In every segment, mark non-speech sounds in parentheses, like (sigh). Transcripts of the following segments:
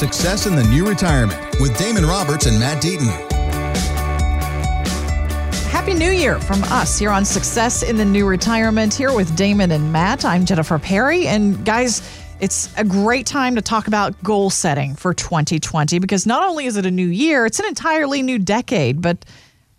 Success in the New Retirement with Damon Roberts and Matt Deaton. Happy New Year from us here on Success in the New Retirement, here with Damon and Matt. I'm Jennifer Perry. And guys, it's a great time to talk about goal setting for 2020 because not only is it a new year, it's an entirely new decade, but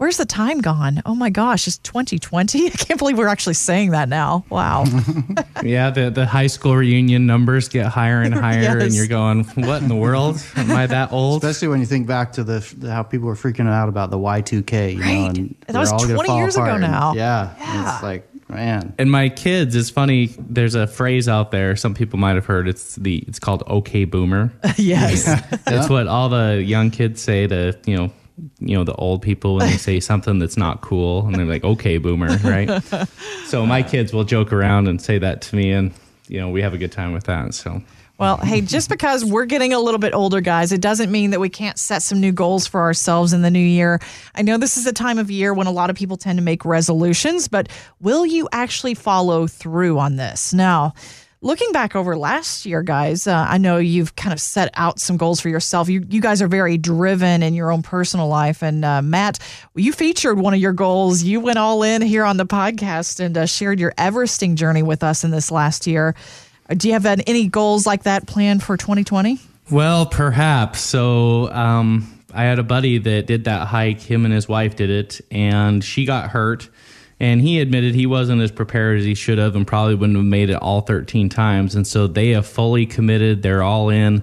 Where's the time gone? Oh my gosh, it's 2020. (laughs) I can't believe we're actually saying that now. Wow. (laughs) yeah, the, the high school reunion numbers get higher and (laughs) higher, yes. and you're going, what in the world? Am I that old? Especially when you think back to the how people were freaking out about the Y2K. You right. know, and that was 20 years ago now. yeah, yeah. It's like, man. And my kids, it's funny. There's a phrase out there. Some people might have heard. It's the. It's called "Okay Boomer." yes, yeah. what all the young kids say to you know you know the old people when they say (laughs) something that's not cool and they're like okay boomer right so my (laughs) kids will joke around and say that to me and you know we have a good time with that so well, hey, just because we're getting a little bit older, guys, it doesn't mean that we can't set some new goals for ourselves in the new year. I know this is a time of year when a lot of people tend to make resolutions, but will you actually follow through on this? Now, Looking back over last year, guys, uh, I know you've kind of set out some goals for yourself. You, you guys are very driven in your own personal life. And uh, Matt, you featured one of your goals. You went all in here on the podcast and uh, shared your Everesting journey with us in this last year. Uh, do you have any goals like that planned for 2020? Well, perhaps. So, um, I had a buddy that did that hike. Him and his wife did it, and she got hurt and he admitted he wasn't as prepared as he should have and probably wouldn't have made it all 13 times. And so they have fully committed, they're all in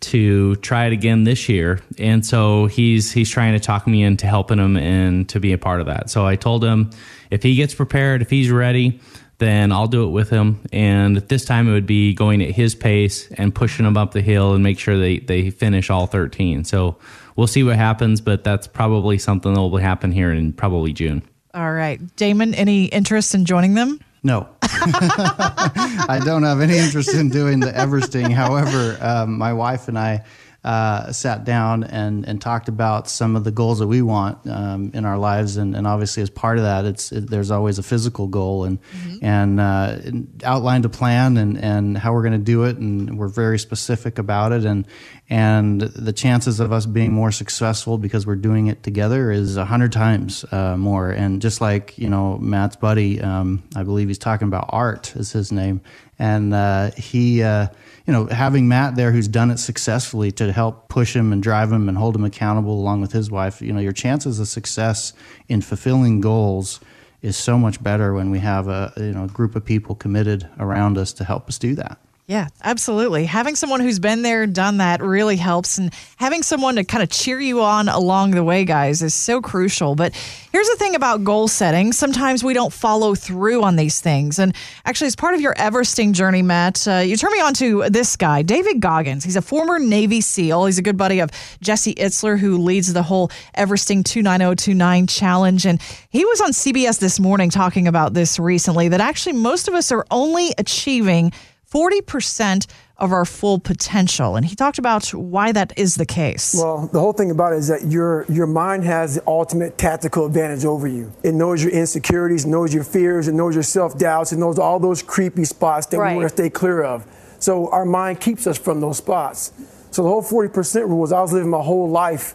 to try it again this year. And so he's he's trying to talk me into helping him and to be a part of that. So I told him if he gets prepared, if he's ready, then I'll do it with him. And this time it would be going at his pace and pushing him up the hill and make sure they, they finish all 13. So we'll see what happens, but that's probably something that will happen here in probably June. All right. Damon, any interest in joining them? No. (laughs) I don't have any interest in doing the Everesting. However, um, my wife and I uh, sat down and, and talked about some of the goals that we want um, in our lives, and, and obviously as part of that, it's it, there's always a physical goal, and mm-hmm. and, uh, outlined a plan and, and how we're going to do it, and we're very specific about it, and and the chances of us being more successful because we're doing it together is a hundred times uh, more. And just like you know Matt's buddy, um, I believe he's talking about Art is his name, and uh, he uh, you know, having Matt there who's done it successfully to help push him and drive him and hold him accountable along with his wife, you know, your chances of success in fulfilling goals is so much better when we have a you know a group of people committed around us to help us do that. Yeah, absolutely. Having someone who's been there, done that really helps. And having someone to kind of cheer you on along the way, guys, is so crucial. But here's the thing about goal setting sometimes we don't follow through on these things. And actually, as part of your Everesting journey, Matt, uh, you turned me on to this guy, David Goggins. He's a former Navy SEAL. He's a good buddy of Jesse Itzler, who leads the whole Everesting 29029 challenge. And he was on CBS this morning talking about this recently that actually most of us are only achieving 40% of our full potential. And he talked about why that is the case. Well, the whole thing about it is that your, your mind has the ultimate tactical advantage over you. It knows your insecurities, knows your fears, it knows your self doubts, it knows all those creepy spots that right. we want to stay clear of. So our mind keeps us from those spots. So the whole 40% rule is I was living my whole life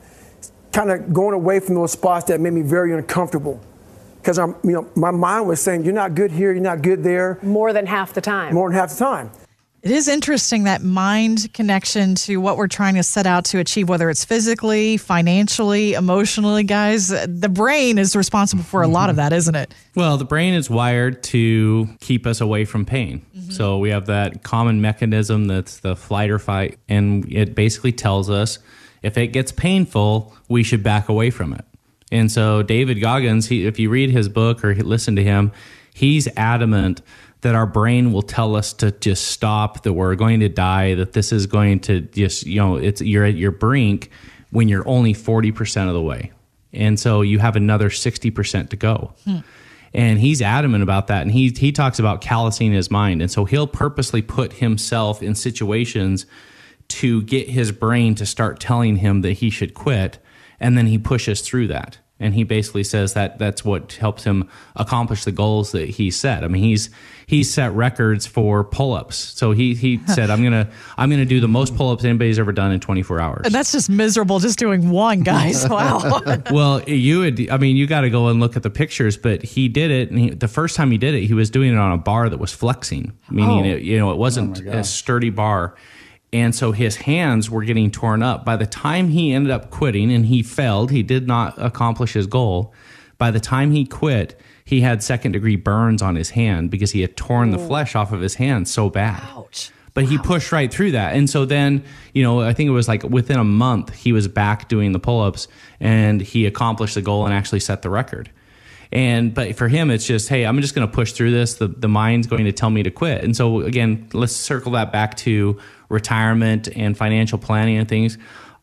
kind of going away from those spots that made me very uncomfortable because I'm, you know, my mind was saying, you're not good here, you're not good there. More than half the time. More than half the time. It is interesting that mind connection to what we're trying to set out to achieve, whether it's physically, financially, emotionally, guys. The brain is responsible for a lot of that, isn't it? Well, the brain is wired to keep us away from pain. Mm-hmm. So we have that common mechanism that's the flight or fight, and it basically tells us if it gets painful, we should back away from it. And so David Goggins, he, if you read his book or listen to him, he's adamant that our brain will tell us to just stop, that we're going to die, that this is going to just, you know, it's you're at your brink when you're only 40% of the way. And so you have another 60% to go. Hmm. And he's adamant about that. And he, he talks about callousing his mind. And so he'll purposely put himself in situations to get his brain to start telling him that he should quit. And then he pushes through that. And he basically says that that's what helps him accomplish the goals that he set. I mean, he's he set records for pull-ups. So he he (laughs) said, "I'm gonna I'm gonna do the most pull-ups anybody's ever done in 24 hours." And that's just miserable, just doing one, guys. (laughs) Wow. (laughs) well, you would. I mean, you got to go and look at the pictures. But he did it, and he, the first time he did it, he was doing it on a bar that was flexing, meaning Oh. it, you know it wasn't Oh, a sturdy bar. And so his hands were getting torn up. By the time he ended up quitting and he failed, he did not accomplish his goal. By the time he quit, he had second degree burns on his hand because he had torn the flesh off of his hand so bad. Ouch. But he pushed right through that. And so then, you know, I think it was like within a month, he was back doing the pull ups and he accomplished the goal and actually set the record. And but for him, it's just, hey, I'm just going to push through this. The the mind's going to tell me to quit. And so again, let's circle that back to retirement and financial planning and things.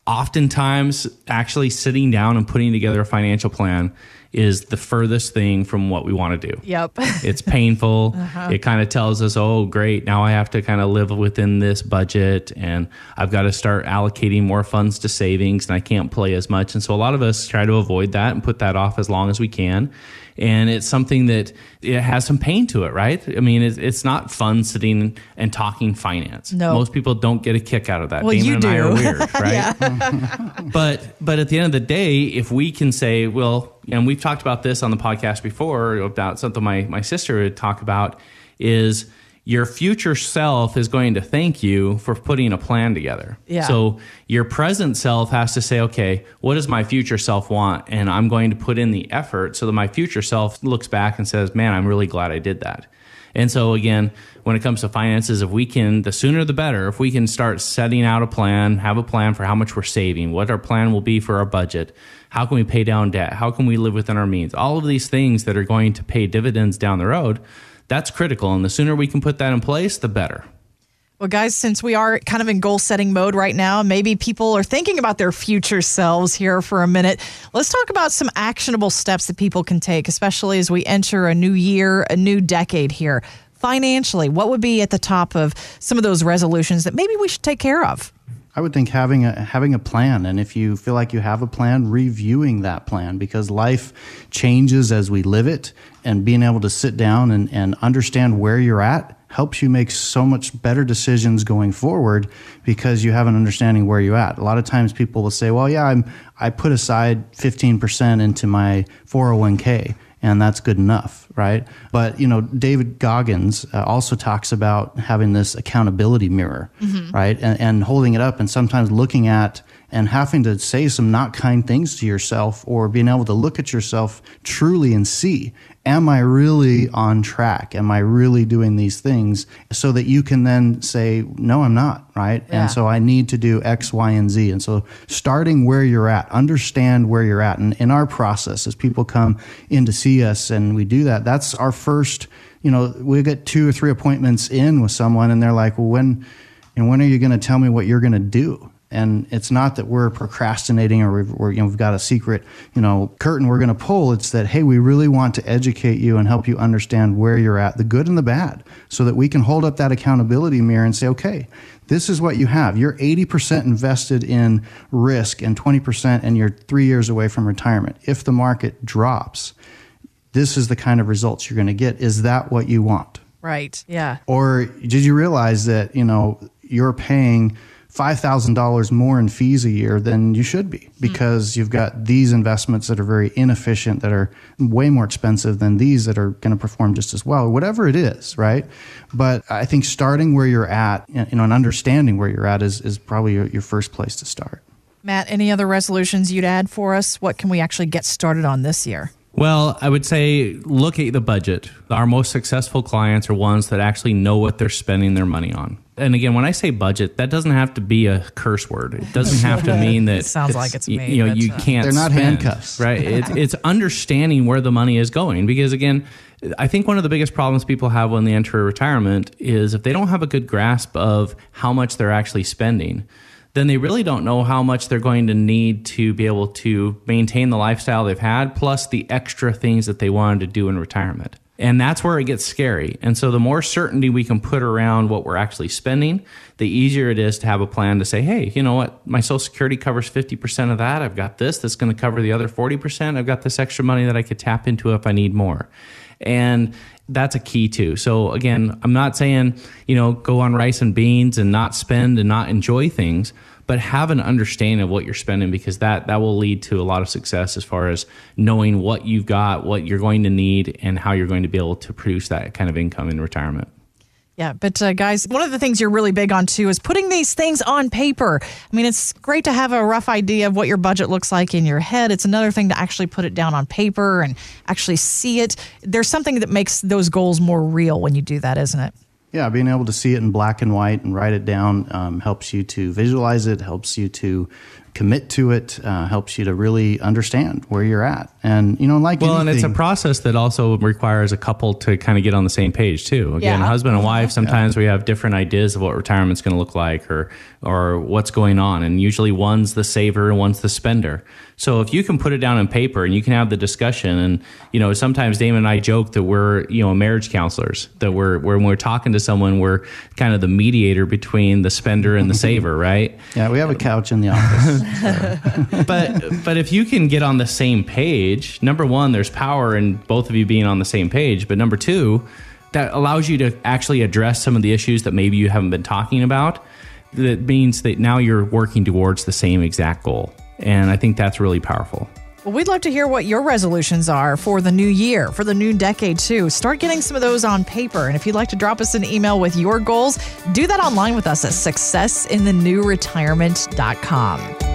Oftentimes, actually sitting down and putting together a financial plan is the furthest thing from what we want to do. Yep. (laughs) It's painful. Uh-huh. It kind of tells us, oh, great, now I have to kind of live within this budget and I've got to start allocating more funds to savings and I can't play as much. And so a lot of us try to avoid that and put that off as long as we can. And it's something that it has some pain to it, right? I mean, it's, it's not fun sitting and talking finance. No. Most people don't get a kick out of that. Well, Damon you and I are weird, (laughs) right? (laughs) but but at the end of the day, if we can say, well, and we've talked about this on the podcast before about something my my sister would talk about is your future self is going to thank you for putting a plan together. Yeah. So your present self has to say, okay, what does my future self want? And I'm going to put in the effort so that my future self looks back and says, man, I'm really glad I did that. And so again, when it comes to finances, if we can, the sooner the better, if we can start setting out a plan, have a plan for how much we're saving, what our plan will be for our budget, how can we pay down debt, how can we live within our means, all of these things that are going to pay dividends down the road, that's critical. And the sooner we can put that in place, the better. Well, guys, since we are kind of in goal setting mode right now, maybe people are thinking about their future selves here for a minute. Let's talk about some actionable steps that people can take, especially as we enter a new year, a new decade here. Financially, what would be at the top of some of those resolutions that maybe we should take care of? I would think having a having a plan, and if you feel like you have a plan, reviewing that plan because life changes as we live it, and being able to sit down and, and understand where you're at helps you make so much better decisions going forward because you have an understanding where you're at. A lot of times people will say, "Well, yeah, I'm I put aside 15% into my 401k." and that's good enough, right? But you know, David Goggins uh, also talks about having this accountability mirror, right, and, and holding it up, and sometimes looking at and having to say some not kind things to yourself, or being able to look at yourself truly and see, am I really on track? Am I really doing these things? So that you can then say, no, I'm not, right? Yeah. And so I need to do X, Y, and Z. And so starting where you're at, understand where you're at. And in our process, as people come in to see us and we do that, that's our first, you know, we get two or three appointments in with someone and they're like, well, when, and when are you going to tell me what you're going to do? And it's not that we're procrastinating or we've, we're, you know, we've got a secret, you know, curtain we're going to pull. It's that, hey, we really want to educate you and help you understand where you're at, the good and the bad, so that we can hold up that accountability mirror and say, okay, this is what you have. You're 80% invested in risk and 20% and you're three years away from retirement. If the market drops, this is the kind of results you're going to get. Is that what you want? Right. Yeah. Or did you realize that, you know, you're paying $5,000 more in fees a year than you should be hmm. because you've got these investments that are very inefficient, that are way more expensive than these that are going to perform just as well, whatever it is, right? But I think starting where you're at, you know, and understanding where you're at is, is probably your, your first place to start. Matt, any other resolutions you'd add for us? What can we actually get started on this year? Well, I would say look at the budget. Our most successful clients are ones that actually know what they're spending their money on. And again, when I say budget, that doesn't have to be a curse word. It doesn't have to (laughs) mean that It sounds like it's y- me, You know, you can't. They're not spend, handcuffs. right? It's, (laughs) it's understanding where the money is going because again, I think one of the biggest problems people have when they enter retirement is if they don't have a good grasp of how much they're actually spending then they really don't know how much they're going to need to be able to maintain the lifestyle they've had, plus the extra things that they wanted to do in retirement. And that's where it gets scary. And so the more certainty we can put around what we're actually spending, the easier it is to have a plan to say, hey, you know what? My Social Security covers 50% of that. I've got this that's going to cover the other 40%. I've got this extra money that I could tap into if I need more. And that's a key too. So again, I'm not saying, you know, go on rice and beans and not spend and not enjoy things, but have an understanding of what you're spending because that that will lead to a lot of success as far as knowing what you've got, what you're going to need and how you're going to be able to produce that kind of income in retirement. Yeah, but uh, guys, one of the things you're really big on too is putting these things on paper. I mean, it's great to have a rough idea of what your budget looks like in your head. It's another thing to actually put it down on paper and actually see it. There's something that makes those goals more real when you do that, isn't it? Yeah, being able to see it in black and white and write it down um, helps you to visualize it, helps you to commit to it uh, helps you to really understand where you're at and you know like well anything, and it's a process that also requires a couple to kind of get on the same page too again yeah. husband and wife sometimes yeah. we have different ideas of what retirement's going to look like or or what's going on and usually one's the saver and one's the spender so if you can put it down on paper and you can have the discussion, and you know, sometimes Damon and I joke that we're you know marriage counselors. That we're when we're talking to someone, we're kind of the mediator between the spender and the (laughs) saver, right? Yeah, we have a couch in the office. (laughs) but but if you can get on the same page, number one, there's power in both of you being on the same page. But number two, that allows you to actually address some of the issues that maybe you haven't been talking about. That means that now you're working towards the same exact goal. And I think that's really powerful. Well, we'd love to hear what your resolutions are for the new year, for the new decade, too. Start getting some of those on paper. And if you'd like to drop us an email with your goals, do that online with us at successinthenewretirement.com.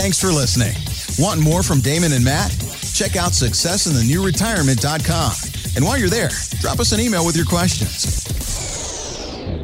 Thanks for listening. Want more from Damon and Matt? Check out successinthenewretirement.com. And while you're there, drop us an email with your questions.